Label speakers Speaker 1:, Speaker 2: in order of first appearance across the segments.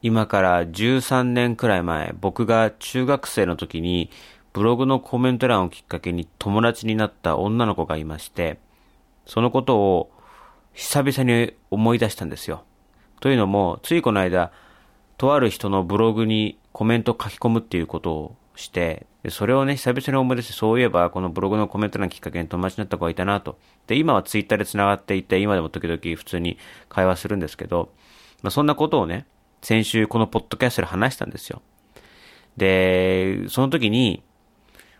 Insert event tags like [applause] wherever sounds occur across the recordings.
Speaker 1: 今から13年くらい前、僕が中学生の時に、ブログのコメント欄をきっかけに友達になった女の子がいまして、そのことを久々に思い出したんですよ。というのも、ついこの間、とある人のブログにコメント書き込むっていうことをして、それをね、久々に思い出して、そういえば、このブログのコメント欄きっかけに友達になった子がいたなと。で、今はツイッターで繋がっていて、今でも時々普通に会話するんですけど、まあ、そんなことをね、先週このポッドキャストで話したんですよ。で、その時に、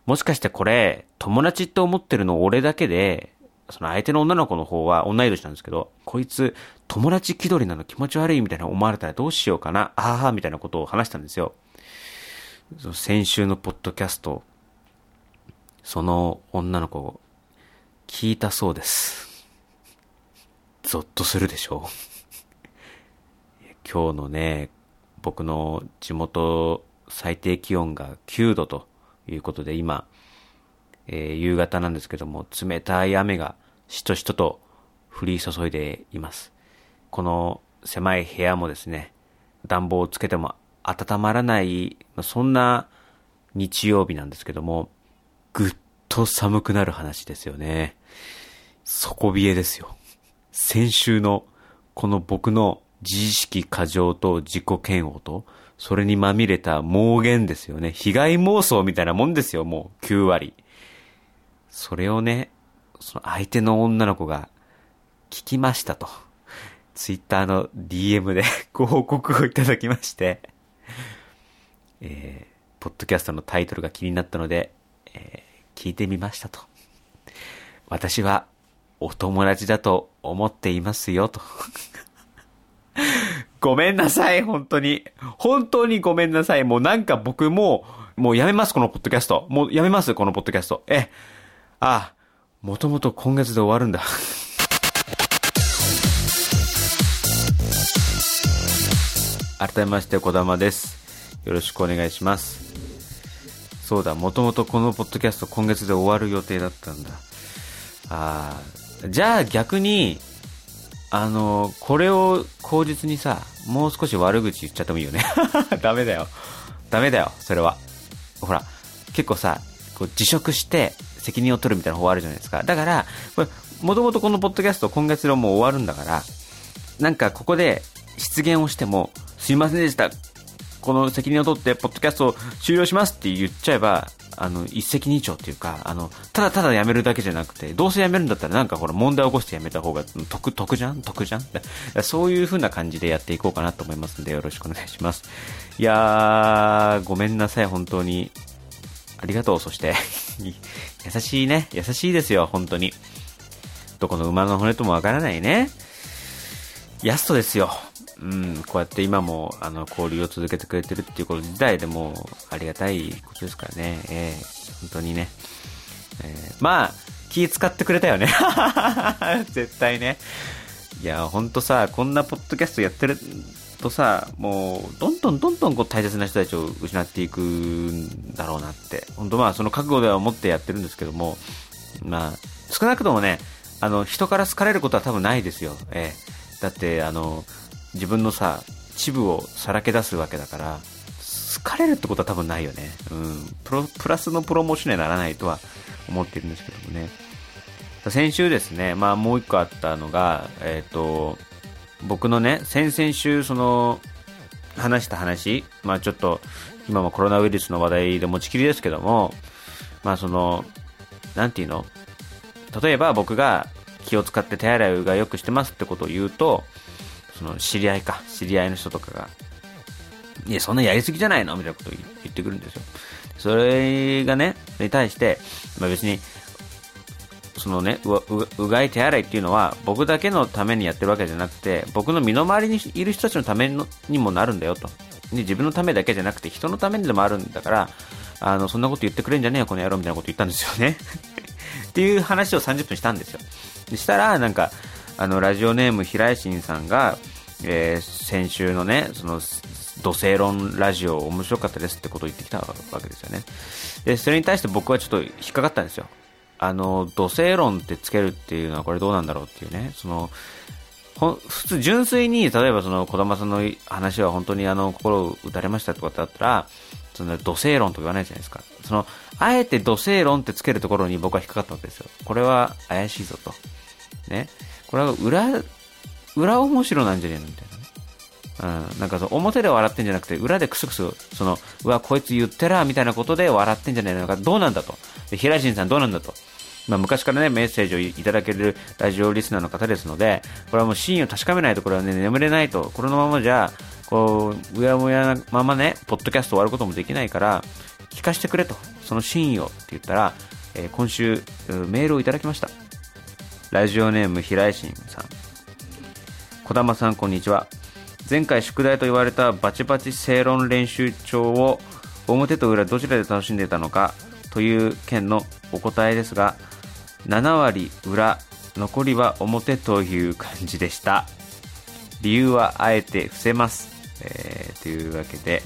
Speaker 1: もしかしてこれ、友達って思ってるの俺だけで、その相手の女の子の方は同い年なんですけど、こいつ友達気取りなの気持ち悪いみたいな思われたらどうしようかな、ああ、みたいなことを話したんですよ。その先週のポッドキャスト、その女の子、聞いたそうです。ゾッとするでしょう。今日のね、僕の地元最低気温が9度ということで今、えー夕方なんですけども、冷たい雨がしとしとと降り注いでいます。この狭い部屋もですね、暖房をつけても温まらない、そんな日曜日なんですけども、ぐっと寒くなる話ですよね。底冷えですよ。先週のこの僕の自意識過剰と自己嫌悪と、それにまみれた妄言ですよね。被害妄想みたいなもんですよ、もう9割。それをね、その相手の女の子が聞きましたと。ツイッターの DM で [laughs] ご報告をいただきまして、えー、ポッドキャストのタイトルが気になったので、えー聞いてみましたと。私はお友達だと思っていますよと。[laughs] ごめんなさい、本当に。本当にごめんなさい。もうなんか僕も、もうやめます、このポッドキャスト。もうやめます、このポッドキャスト。え、あ、もともと今月で終わるんだ。[laughs] 改めまして、小玉です。よろしくお願いします。そうだ、もともとこのポッドキャスト今月で終わる予定だったんだ。ああ、じゃあ逆に、あの、これを口実にさ、もう少し悪口言っちゃってもいいよね。[laughs] ダメだよ。ダメだよ、それは。ほら、結構さ、こう辞職して責任を取るみたいな方あるじゃないですか。だから、これ、もともとこのポッドキャスト今月でもう終わるんだから、なんかここで失言をしても、すいませんでした。この責任を取って、ポッドキャストを終了しますって言っちゃえば、あの、一石二鳥っていうか、あの、ただただ辞めるだけじゃなくて、どうせ辞めるんだったらなんかほら問題を起こして辞めた方が得、得じゃん？得じゃん？そういう風な感じでやっていこうかなと思いますので、よろしくお願いします。いやー、ごめんなさい、本当に。ありがとう、そして。[laughs] 優しいね。優しいですよ、本当に。どこの馬の骨ともわからないね。ヤストですよ。うん、こうやって今も、あの、交流を続けてくれてるっていうこと自体でも、ありがたいことですからね。ええ本当にね。えーまあ、気使ってくれたよね。[laughs] 絶対ね。いや、ほんとさ、こんなポッドキャストやってるとさ、もう、どんどんどんどんこう大切な人たちを失っていくんだろうなって。本当まあ、その覚悟では思ってやってるんですけども、まあ、少なくともね、あの、人から好かれることは多分ないですよ。ええだって、あの、自分のさ、チブをさらけ出すわけだから、好かれるってことは多分ないよね。うん。プロ、プラスのプロモーションにはならないとは思ってるんですけどもね。先週ですね、まあもう一個あったのが、えっ、と、僕のね、先々週、その、話した話、まあちょっと、今もコロナウイルスの話題で持ちきりですけども、まあその、なんていうの？例えば僕が気を使って手洗いうがよくしてますってことを言うと、その知り合いか、知り合いの人とかが、いや、そんなやりすぎじゃないの？みたいなことを言ってくるんですよ。それがね、に対して、まあ別に、そのね、ううがい手洗いっていうのは僕だけのためにやってるわけじゃなくて僕の身の回りにいる人たちのためにもなるんだよと。で自分のためだけじゃなくて人のためにでもあるんだからあのそんなこと言ってくれんじゃねえよこの野郎みたいなこと言ったんですよね。[laughs] っていう話を30分したんですよ。でしたらなんかあのラジオネーム平井心さんが、えー先週のねその土星論ラジオ面白かったですってことを言ってきたわけですよねでそれに対して僕はちょっと引っかかったんですよあの、土星論ってつけるっていうのはこれどうなんだろうっていうね、その、ほ普通純粋に、例えばその児玉さんの話は本当にあの、心を打たれましたとかだったら、その、土星論とか言わないじゃないですか。その、あえて土星論ってつけるところに僕は引っかかったわけですよ。これは怪しいぞと。ね。これは裏、裏面白なんじゃねえのみたいなね。うん、なんかその表で笑ってんじゃなくて、裏でクスクス、その、うわ、こいつ言ってら、みたいなことで笑ってんじゃないのか、どうなんだと。で、平新さんどうなんだと。まあ、昔からね、メッセージをいただけるラジオリスナーの方ですので、これはもう真意を確かめないと、これはね、眠れないと。このままじゃ、こう、うやむやなままね、ポッドキャスト終わることもできないから、聞かせてくれと。その真意をって言ったら、えー、今週、メールをいただきました。ラジオネーム平井新さん。小玉さん、こんにちは。前回宿題と言われたバチバチ正論練習帳を表と裏どちらで楽しんでいたのかという件のお答えですが7割裏残りは表という感じでした理由はあえて伏せます、えー、というわけで、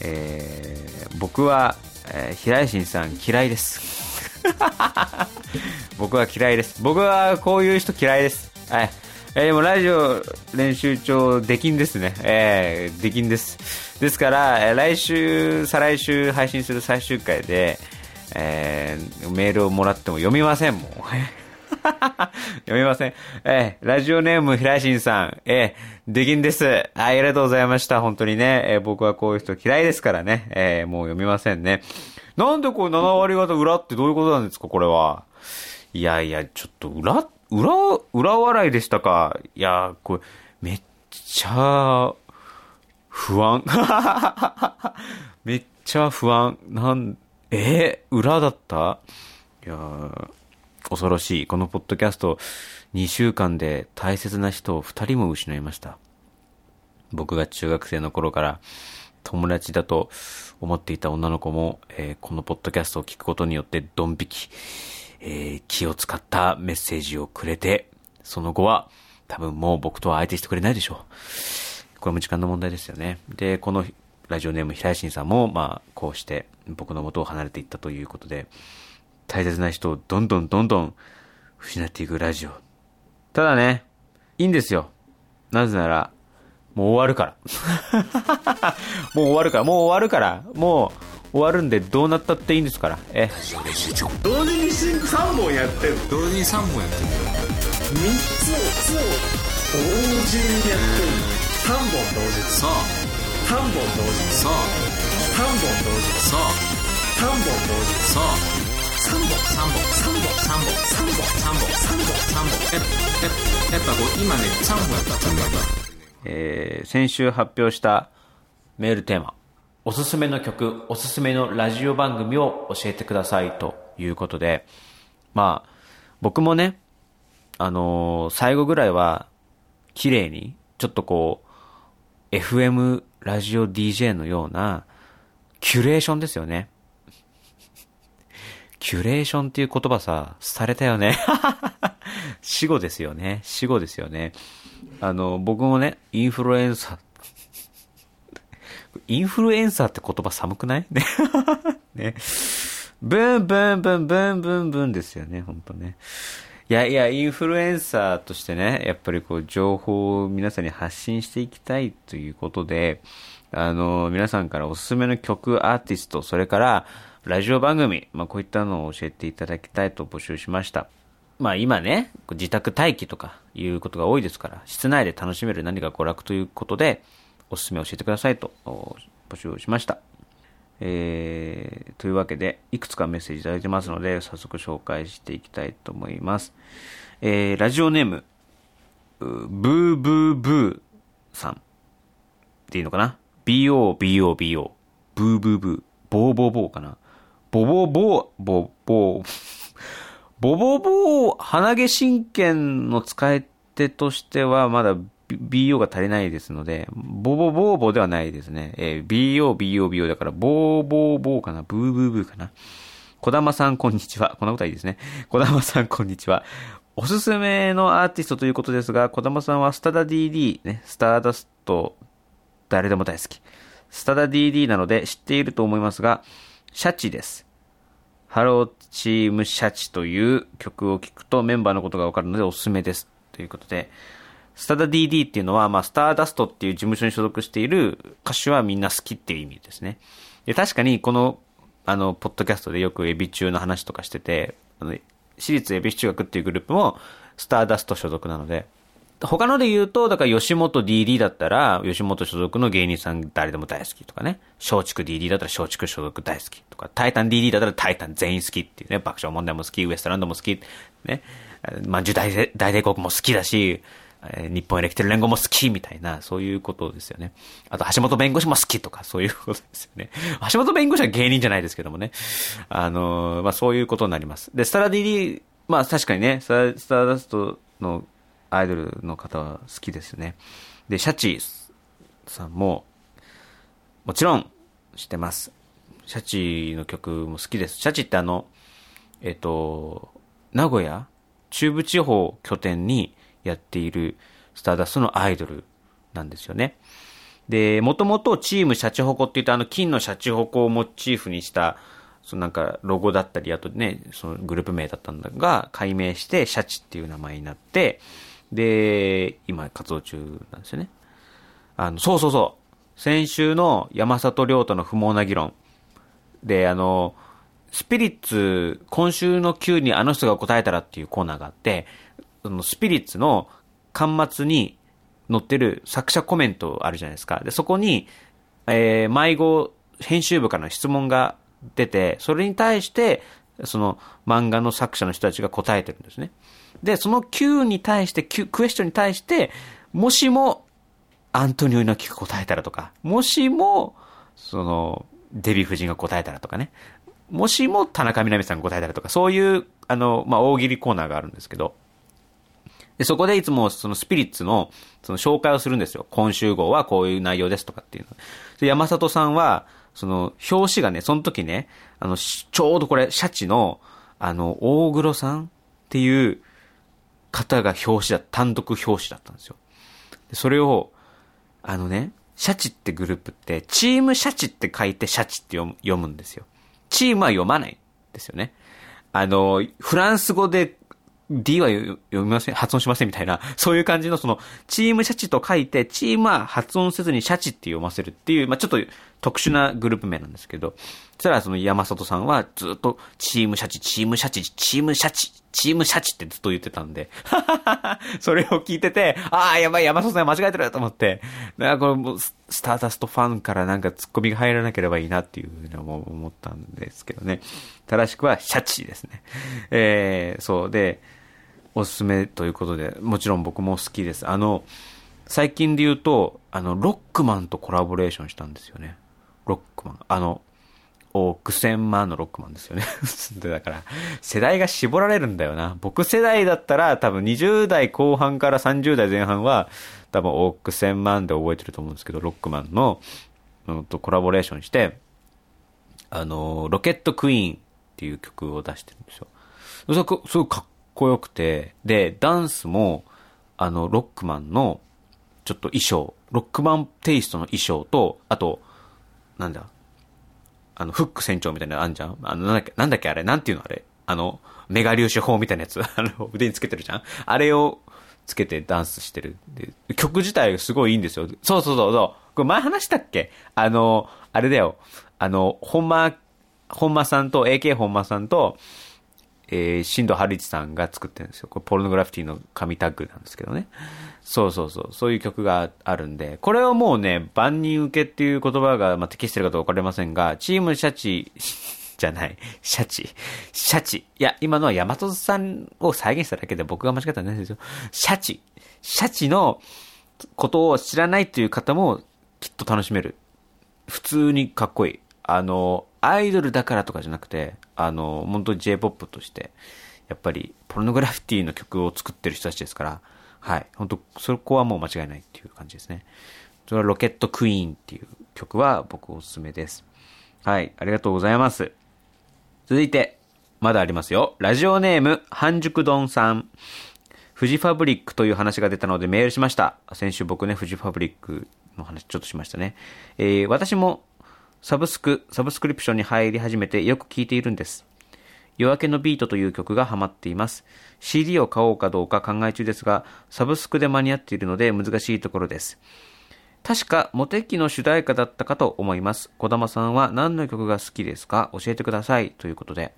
Speaker 1: えー、僕は、えー、平井新さん嫌いです [laughs] 僕は嫌いです僕はこういう人嫌いですはいえー、でもラジオ練習帳出禁ですね。えー、出禁です。ですから、来週、再来週配信する最終回で、えー、メールをもらっても読みません、もう。[laughs] 読みません。えー、ラジオネーム平新さん、えー、出禁です。ありがとうございました。本当にね、えー、僕はこういう人嫌いですからね、えー、もう読みませんね。なんでこう7割方裏ってどういうことなんですか、これは。いやいや、ちょっと裏、裏、裏笑いでしたかいや、これ、めっちゃ、不安。[laughs] めっちゃ不安。なん、えー、裏だった？いや恐ろしい。このポッドキャスト、2週間で大切な人を2人も失いました。僕が中学生の頃から友達だと思っていた女の子も、えー、このポッドキャストを聞くことによってドン引き。えー、気を使ったメッセージをくれて、その後は多分もう僕とは相手してくれないでしょう。これも時間の問題ですよね。で、このラジオネーム平井新さんも、まあ、こうして僕の元を離れていったということで、大切な人をどんどんどんどん失っていくラジオ。ただね、いいんですよ。なぜなら、[laughs] もう終わるから。もう終わるから、もう終わるから、もう、終わるんでどうなったっていいんですから。え。
Speaker 2: 同時に3本やってる
Speaker 3: 同時に3本やってる
Speaker 2: 3つを同時。にやってる3本同時。
Speaker 3: そう
Speaker 2: 3本同時
Speaker 3: そう
Speaker 2: 3本同時
Speaker 3: そう
Speaker 2: 3本同時
Speaker 3: そう
Speaker 2: 3本3本3本3本3本3本3本3本
Speaker 3: やっぱこう今ね3本やった3本やった
Speaker 1: えー、先週発表したメールテーマおすすめの曲、おすすめのラジオ番組を教えてくださいということで、まあ、僕もね、あのー、最後ぐらいは、綺麗に、ちょっとこう、FM ラジオ DJ のような、キュレーションですよね。[laughs] キュレーションっていう言葉さ、されたよね。[laughs] 死後ですよね。死後ですよね。あの、僕もね、インフルエンサーインフルエンサーって言葉寒くない？[laughs] ね。ね。ブンブンブンブンブンブンですよね、ほんとね。いやいや、インフルエンサーとしてね、やっぱりこう、情報を皆さんに発信していきたいということで、あの、皆さんからおすすめの曲、アーティスト、それから、ラジオ番組、まあ、こういったのを教えていただきたいと募集しました。まあ今ね、自宅待機とかいうことが多いですから、室内で楽しめる何か娯楽ということで、おすすめ教えてくださいと募集しました。えー、というわけで、いくつかメッセージいただいてますので、早速紹介していきたいと思います。えー、ラジオネーム、ブーブーブーさん。でいいのかな ?BOBOBO。ブーブーブー。ボーボーボーかな？ボボボー、ボボー。ボボボー、鼻毛神経の使い手としてはまだ BO が足りないですので、ボボボーボではないですね。えー、BO、BO、BO だから、ボーボーボーかな、ブーブーブーかな？小玉さん、こんにちは。こんなことはいいですね。小玉さん、こんにちは。おすすめのアーティストということですが、小玉さんはスタダ DD、ね、スターダスト、誰でも大好き。スタダ DD なので知っていると思いますが、シャチです。ハローチームシャチという曲を聴くとメンバーのことがわかるのでおすすめです。ということで、スタダ DD っていうのは、まあ、スターダストっていう事務所に所属している歌手はみんな好きっていう意味ですね。で、確かにこの、あの、ポッドキャストでよくエビ中の話とかしてて、あの、私立エビ中学っていうグループも、スターダスト所属なので、他ので言うと、だから吉本 DD だったら、吉本所属の芸人さん誰でも大好きとかね。松竹 DD だったら松竹所属大好きとか、タイタン DD だったらタイタン全員好きっていうね。爆笑問題も好き、ウエストランドも好き、ね。まあ、大大帝国も好きだし、日本エレキテル連合も好きみたいな、そういうことですよね。あと、橋本弁護士も好きとか、そういうことですよね。橋本弁護士は芸人じゃないですけどもね。あのまあ、そういうことになります。で、スタラ DD、まあ、確かにね、スタスターダストのアイドルの方は好きですね。で、シャチさんも、もちろん知ってます。シャチの曲も好きです。シャチってあの、えっと、名古屋中部地方拠点にやっているスターダストのアイドルなんですよね。で、もともとチームシャチホコって言ったあの金のシャチホコをモチーフにした、そのなんかロゴだったり、あとね、そのグループ名だったんだが、改名してシャチっていう名前になって、で、今活動中なんですよね。あの、そうそうそう。先週の山里亮太の不毛な議論。で、あの、スピリッツ、今週の Q にあの人が答えたらっていうコーナーがあって、そのスピリッツの端末に載ってる作者コメントあるじゃないですか。で、そこに、えー迷子編集部からの質問が出て、それに対して、その漫画の作者の人たちが答えてるんですね。で、その Q に対して、Q、クエスチョンに対して、もしも、アントニオ猪木が答えたらとか、もしも、その、デヴィ夫人が答えたらとかね、もしも田中みな実さんが答えたらとか、そういう、あの、まあ、大喜利コーナーがあるんですけど、で、そこでいつもそのスピリッツのその紹介をするんですよ。今週号はこういう内容ですとかっていうの。で、山里さんは、その表紙がね、その時ね、あの、ちょうどこれ、シャチの、あの、大黒さんっていう方が表紙だ、単独表紙だったんですよ。それを、あのね、シャチってグループって、チームシャチって書いてシャチって読む読むんですよ。チームは読まないですよね。あの、フランス語で D は読みません、発音しませんみたいな、そういう感じのその、チームシャチと書いて、チームは発音せずにシャチって読ませるっていう、まあちょっと特殊なグループ名なんですけど、そしたらその山里さんはずっと、チームシャチ、チームシャチ、チームシャチ、チームシャチってずっと言ってたんで、[laughs] それを聞いてて、ああ、やばい、山里さん間違えてると思って、なんかこれスターダストファンからなんかツッコミが入らなければいいなっていうふうに思ったんですけどね。正しくはシャチですね。えー、そうで、おすすめということで、もちろん僕も好きです。あの、最近で言うと、あの、ロックマンとコラボレーションしたんですよね。ロックマン。あの、億千万のロックマンですよね。で、[laughs] だから、世代が絞られるんだよな。僕世代だったら、多分20代後半から30代前半は、多分億千万で覚えてると思うんですけど、ロックマンの、のとコラボレーションして、あの、ロケットクイーンっていう曲を出してるんですよ。それすごいかっこよくて、で、ダンスも、あの、ロックマンの、ちょっと衣装、ロックマンテイストの衣装と、あと、なんだ、あの、フック船長みたいなのあんじゃん？あの、なんだっけ、なんだっけあれ、なんていうのあれ？あの、メガ粒子砲みたいなやつ、[laughs] あの、腕につけてるじゃん？あれをつけてダンスしてる。で曲自体すごいいいんですよ。そうそうそうそう。これ前話したっけ？あの、あれだよ。あの、本間、本間さんと、AK 本間さんと、えー、新藤春一さんが作ってるんですよ。これポルノグラフィティの紙タッグなんですけどね。そうそうそう。そういう曲があるんで、これはもうね、万人受けっていう言葉が、まあ、適してるかどうかわかりませんが、チームシャチ、[laughs] じゃない、シャチ、シャチ。いや、今のは大和さんを再現しただけで僕が間違ったんですよ。シャチ。シャチのことを知らないという方もきっと楽しめる。普通にかっこいい。あの、アイドルだからとかじゃなくて、あの、本当に J-POP として、やっぱり、ポルノグラフィティの曲を作ってる人たちですから、はい。本当そこはもう間違いないっていう感じですね。それはロケットクイーンっていう曲は僕おすすめです。はい。ありがとうございます。続いて、まだありますよ。ラジオネーム、半熟丼さん。フジファブリックという話が出たのでメールしました。先週僕ね、フジファブリックの話ちょっとしましたね。えー、私もサブスク、サブスクリプションに入り始めてよく聞いているんです。夜明けのビートという曲がハマっています。CD を買おうかどうか考え中ですが、サブスクで間に合っているので難しいところです。確か、モテ期の主題歌だったかと思います。小玉さんは何の曲が好きですか？教えてください。ということで、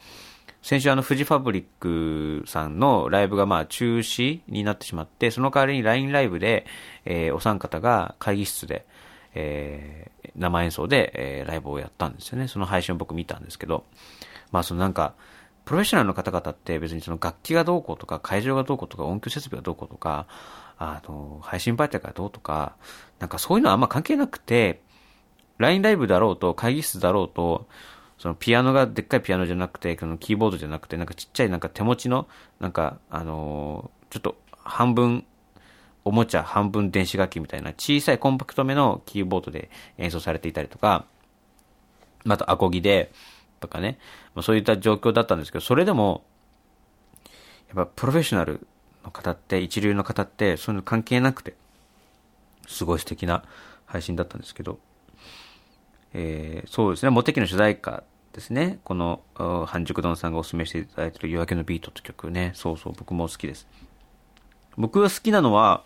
Speaker 1: 先週あの、フジファブリックさんのライブがまあ中止になってしまって、その代わりに LINE ライブで、えーお三方が会議室で、えー生演奏で、えーライブをやったんですよね。その配信を僕見たんですけど、まあそのなんか、プロフェッショナルの方々って別にその楽器がどうこうとか、会場がどうこうとか、音響設備がどうこうとか、あの、配信媒体がどうとか、なんかそういうのはあんま関係なくて、LINE ライブだろうと、会議室だろうと、そのピアノがでっかいピアノじゃなくて、このキーボードじゃなくて、なんかちっちゃいなんか手持ちの、なんか、あのちょっと半分、おもちゃ半分電子楽器みたいな小さいコンパクトめのキーボードで演奏されていたりとか、またアコギで、とかね、まあ、そういった状況だったんですけど、それでも、やっぱプロフェッショナルの方って、一流の方って、そういうの関係なくて、すごい素敵な配信だったんですけど、えーそうですね、モテ期の主題歌ですね。この、半熟丼さんがお勧めしていただいている夜明けのビートって曲ね。そうそう、僕も好きです。僕が好きなのは、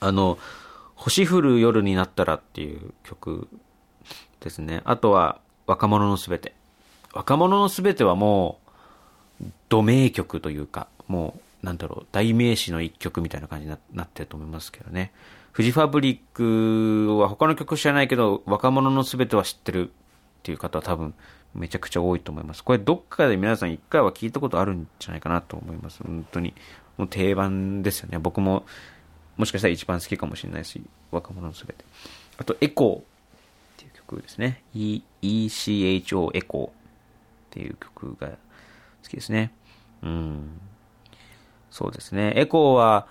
Speaker 1: あの、星降る夜になったらっていう曲ですね。あとは、若者のすべて。若者のすべてはもう、土名曲というか、もう、なんだろう、代名詞の一曲みたいな感じになってると思いますけどね。フジファブリックは他の曲知らないけど、若者のすべては知ってるっていう方は多分、めちゃくちゃ多いと思います。これどっかで皆さん一回は聞いたことあるんじゃないかなと思います。本当に。もう定番ですよね。僕も、もしかしたら一番好きかもしれないし、若者のすべて。あと、エコーっていう曲ですね。E- ECHO エコーっていう曲が好きですね。うん。そうですね。エコーは、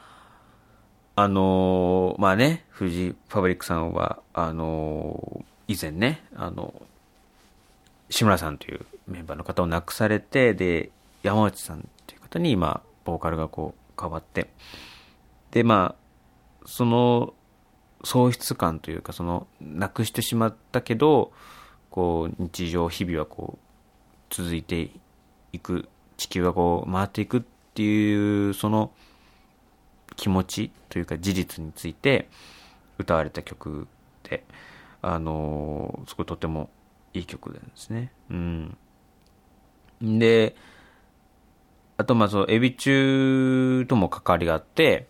Speaker 1: あのーまあね、フジファブリックさんは、あのー以前ね、あの志村さんというメンバーの方を亡くされて、で、山内さんという方に今、ボーカルがこう変わって、で、まあ、その喪失感というか、その、亡くしてしまったけど、こう、日常、日々はこう、続いていく、地球がこう、回っていくっていう、その、気持ちというか事実について歌われた曲で、あのすごいとてもいい曲なんですね。うん。で、あと、まあ、そう、エビ中とも関わりがあって、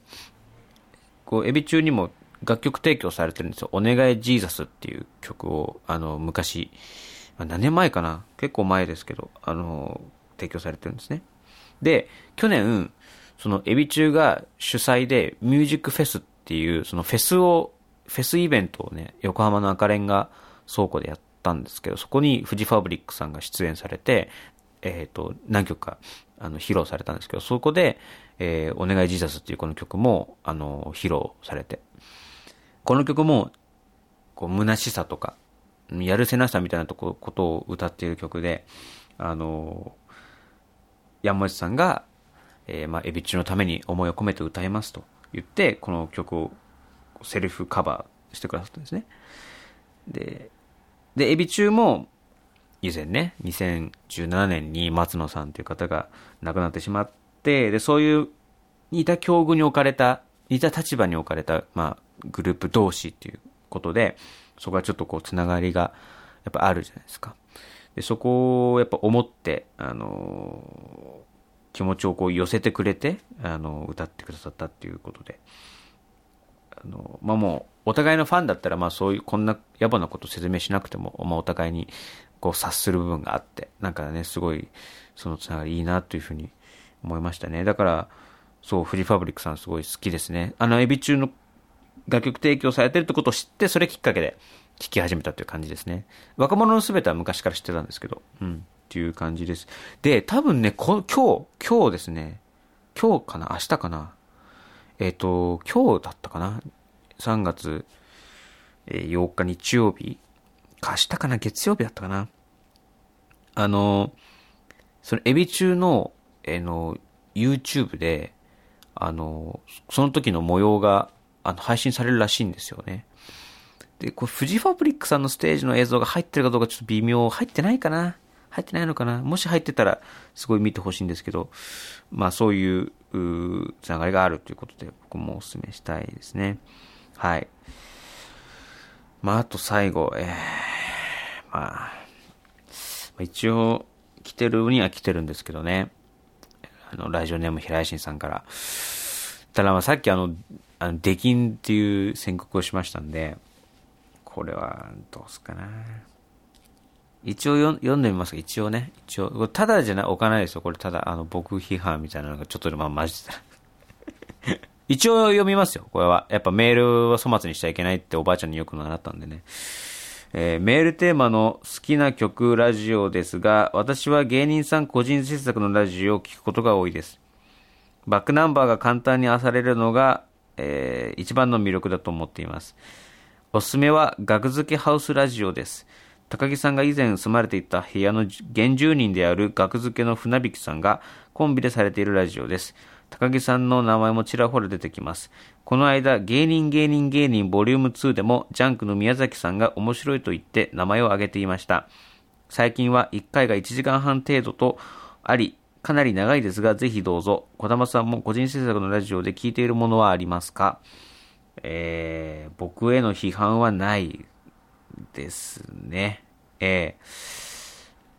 Speaker 1: こう、エビ中にも楽曲提供されてるんですよ。お願いジーザスっていう曲を、あの、昔、まあ何年前かな？結構前ですけど、あの、提供されてるんですね。で、去年、そのエビ中が主催でミュージックフェスっていう、そのフェスを、フェスイベントをね、横浜の赤レンガ倉庫でやったんですけど、そこにフジファブリックさんが出演されて、えっ、と、何曲か、あの、披露されたんですけど、そこで、えーお願いジーザスっていうこの曲も、あの、披露されて、この曲も、こう、虚しさとか、やるせなさみたいなとこことを歌っている曲で、あの、山内さんが、えーまあ、エビ中のために思いを込めて歌いますと言って、この曲をセルフカバーしてくださったんですね。で、で、エビ中も、以前ね、2017年に松野さんという方が亡くなってしまって、で、そういう似た境遇に置かれた、似た立場に置かれた、まあ、グループ同士っていうことで、そこはちょっとこう、つながりが、やっぱあるじゃないですか。で、そこをやっぱ思って、あの気持ちをこう寄せてくれて、あの歌ってくださったっていうことで、あの、まあ、もう、お互いのファンだったら、まあそういう、こんな野暮なこと説明しなくても、まあお互いに、こう察する部分があって、なんかね、すごい、そのつながりいいなというふうに思いましたね。だから、そう、フジファブリックさんすごい好きですね。あの、エビ中の楽曲提供されてるってことを知って、それきっかけで聴き始めたという感じですね。若者のすべては昔から知ってたんですけど、うん、っていう感じです。で、多分ね、こ今日、今日ですね、今日かな？明日かな？えっ、と、今日だったかな ?3 月え8日日曜日明日かな？月曜日だったかな？あの、そのエビ中の、えの、YouTube で、あの、その時の模様が、あの、配信されるらしいんですよね。で、これ、フジファブリックさんのステージの映像が入ってるかどうかちょっと微妙、入ってないかな？入ってないのかな？もし入ってたら、すごい見てほしいんですけど、まあそういう、うつながりがあるということで、僕もお勧めしたいですね。はい。まああと最後、えー、まあ、一応、来てるには来てるんですけどね。あの、ラジオネーム平井心さんから。ただまあさっきあの、あの、出禁っていう宣告をしましたんで、これは、どうすかな。一応読んでみますか一応ね。一応。これただじゃない、置かないですよ。これただ、あの、僕批判みたいなのがちょっとでまあ混じってた。[laughs] 一応読みますよ。これは。やっぱメールを粗末にしちゃいけないっておばあちゃんによく習ったんでね。えーメールテーマの好きな曲ラジオですが、私は芸人さん個人制作のラジオを聞くことが多いです。バックナンバーが簡単に漁れるのが、えー一番の魅力だと思っています。おすすめは、学付けハウスラジオです。高木さんが以前住まれていた部屋の原住人である学付けの船引さんがコンビでされているラジオです。高木さんの名前もちらほら出てきます。この間、芸人芸人芸人ボリューム2でもジャンクの宮崎さんが面白いと言って名前を挙げていました。最近は1回が1時間半程度とあり、かなり長いですが、ぜひどうぞ。小玉さんも個人制作のラジオで聞いているものはありますか？えー、僕への批判はないですね。えー、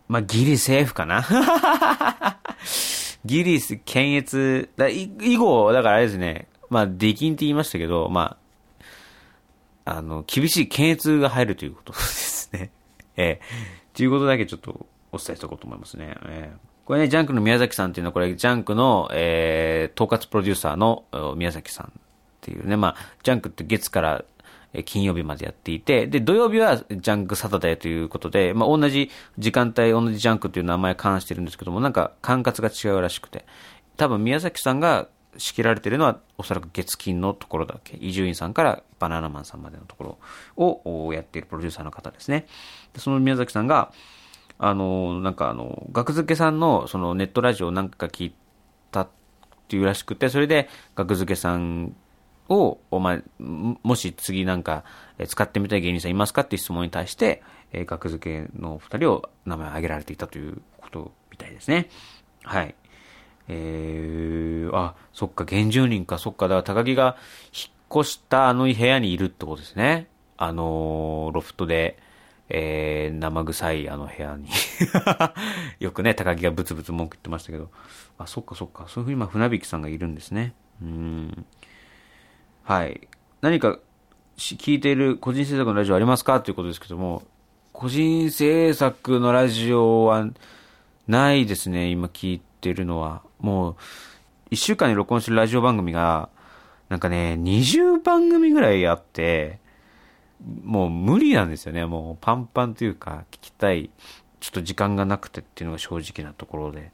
Speaker 1: まあ、ギリセーフかな [laughs] ギリス、検閲、だ以後、だからあれですね、まあ、出禁って言いましたけど、まあ、あの、厳しい検閲が入るということですね。[laughs] ええということだけちょっとお伝えしておこうと思いますね。ええこれね、ジャンクの宮崎さんっていうのは、これ、ジャンクの、えー、統括プロデューサーの宮崎さんっていうね、まあ、ジャンクって月からえ金曜日までやっていて、で、土曜日はジャンクサタデーということで、まあ、同じ時間帯、同じジャンクという名前冠してるんですけども、なんか管轄が違うらしくて、多分宮崎さんが仕切られているのは、おそらく月金のところだけ、伊集院さんからバナナマンさんまでのところをやっているプロデューサーの方ですね。でその宮崎さんが、あの、なんかあの、学付けさんのそのネットラジオを何回か聞いたっていうらしくて、それで学付けさんを、お前、もし次なんか、使ってみたい芸人さんいますかっていう質問に対して、えー学付けの二人を名前を挙げられていたということみたいですね。はい。えー、あ、そっか、原住人か、そっか、だから高木が引っ越したあの部屋にいるってことですね。あのーロフトで、えー、生臭いあの部屋に。[laughs] よくね、高木がブツブツ文句言ってましたけど。あ、そっかそっか。そういうふうに今、船引さんがいるんですね。うん。はい。何か聞いている個人制作のラジオありますか？ということですけども、個人制作のラジオはないですね、今聞いってるのは。もう、一週間に録音してるラジオ番組が、なんかね、20番組ぐらいあって、もう無理なんですよね。もうパンパンというか、聞きたい、ちょっと時間がなくてっていうのが正直なところで。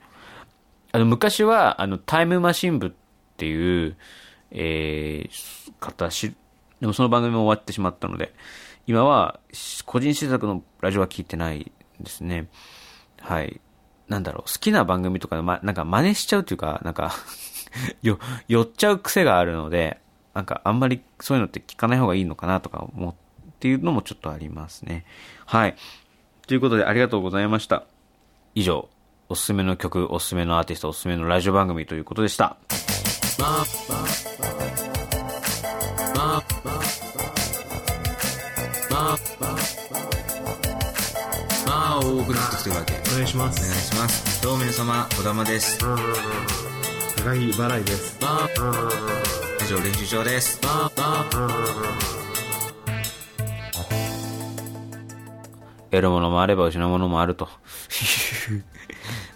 Speaker 1: あの、昔は、あの、タイムマシン部っていう、えー、方し、でもその番組も終わってしまったので、今は、個人制作のラジオは聞いてないですね。はい。なんだろう、好きな番組とか、ま、なんか真似しちゃうというか、なんか [laughs] よ、寄っちゃう癖があるので、なんかあんまりそういうのって聞かない方がいいのかなとか思っていうのもちょっとありますね。はい。ということでありがとうございました。以上、おすすめの曲、おすすめのアーティスト、おすすめのラジオ番組ということでした。
Speaker 3: まあ多くなってきてるわけ
Speaker 2: お願いしま
Speaker 3: お願い
Speaker 2: す
Speaker 3: しますどうも皆様小玉です
Speaker 2: 高木払いです
Speaker 3: 以上練習場です
Speaker 1: 得るものもあれば失うものもあると。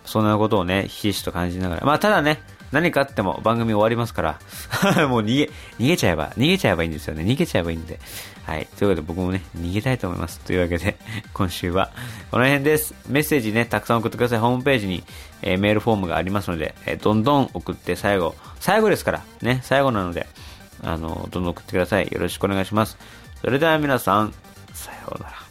Speaker 1: そんなことをね、ひしひしと感じながら。まあ、ただね、何かあっても番組終わりますから、[laughs] もう逃げ、逃げちゃえば、逃げちゃえばいいんですよね。逃げちゃえばいいんで。はい。ということで僕もね、逃げたいと思います。というわけで、[laughs] 今週はこの辺です。メッセージね、たくさん送ってください。ホームページに、えーメールフォームがありますので、えーどんどん送って最後、最後ですから、ね、最後なので、あの、どんどん送ってください。よろしくお願いします。それでは皆さん、さようなら。